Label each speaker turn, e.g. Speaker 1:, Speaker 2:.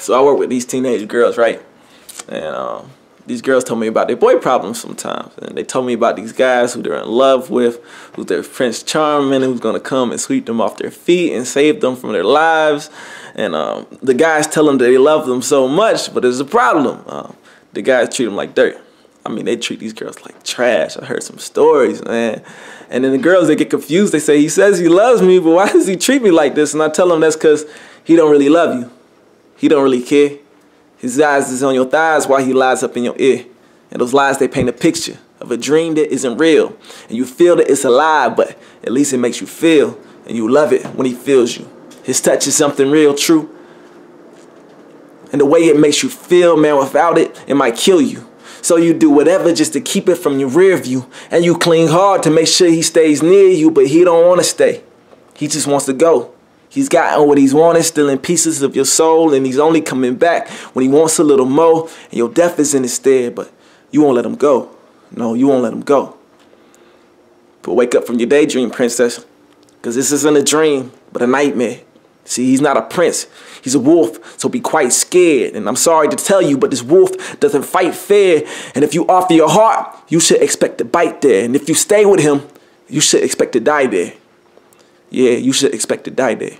Speaker 1: So I work with these teenage girls, right? And um, these girls told me about their boy problems sometimes. And they told me about these guys who they're in love with, who's their Prince Charming, who's gonna come and sweep them off their feet and save them from their lives. And um, the guys tell them that they love them so much, but there's a problem. Um, the guys treat them like dirt. I mean, they treat these girls like trash. I heard some stories, man. And then the girls, they get confused. They say, he says he loves me, but why does he treat me like this? And I tell them that's because he don't really love you. He don't really care. His eyes is on your thighs while he lies up in your ear. And those lies, they paint a picture of a dream that isn't real. And you feel that it's a lie, but at least it makes you feel. And you love it when he feels you. His touch is something real true. And the way it makes you feel, man, without it, it might kill you. So you do whatever just to keep it from your rear view. And you cling hard to make sure he stays near you, but he don't want to stay. He just wants to go. He's gotten what he's wanted, stealing pieces of your soul, and he's only coming back when he wants a little more, and your death is in his stead, but you won't let him go. No, you won't let him go. But wake up from your daydream, princess, because this isn't a dream, but a nightmare. See, he's not a prince. He's a wolf, so be quite scared. And I'm sorry to tell you, but this wolf doesn't fight fair. And if you offer your heart, you should expect to bite there. And if you stay with him, you should expect to die there yeah, you should expect to die there.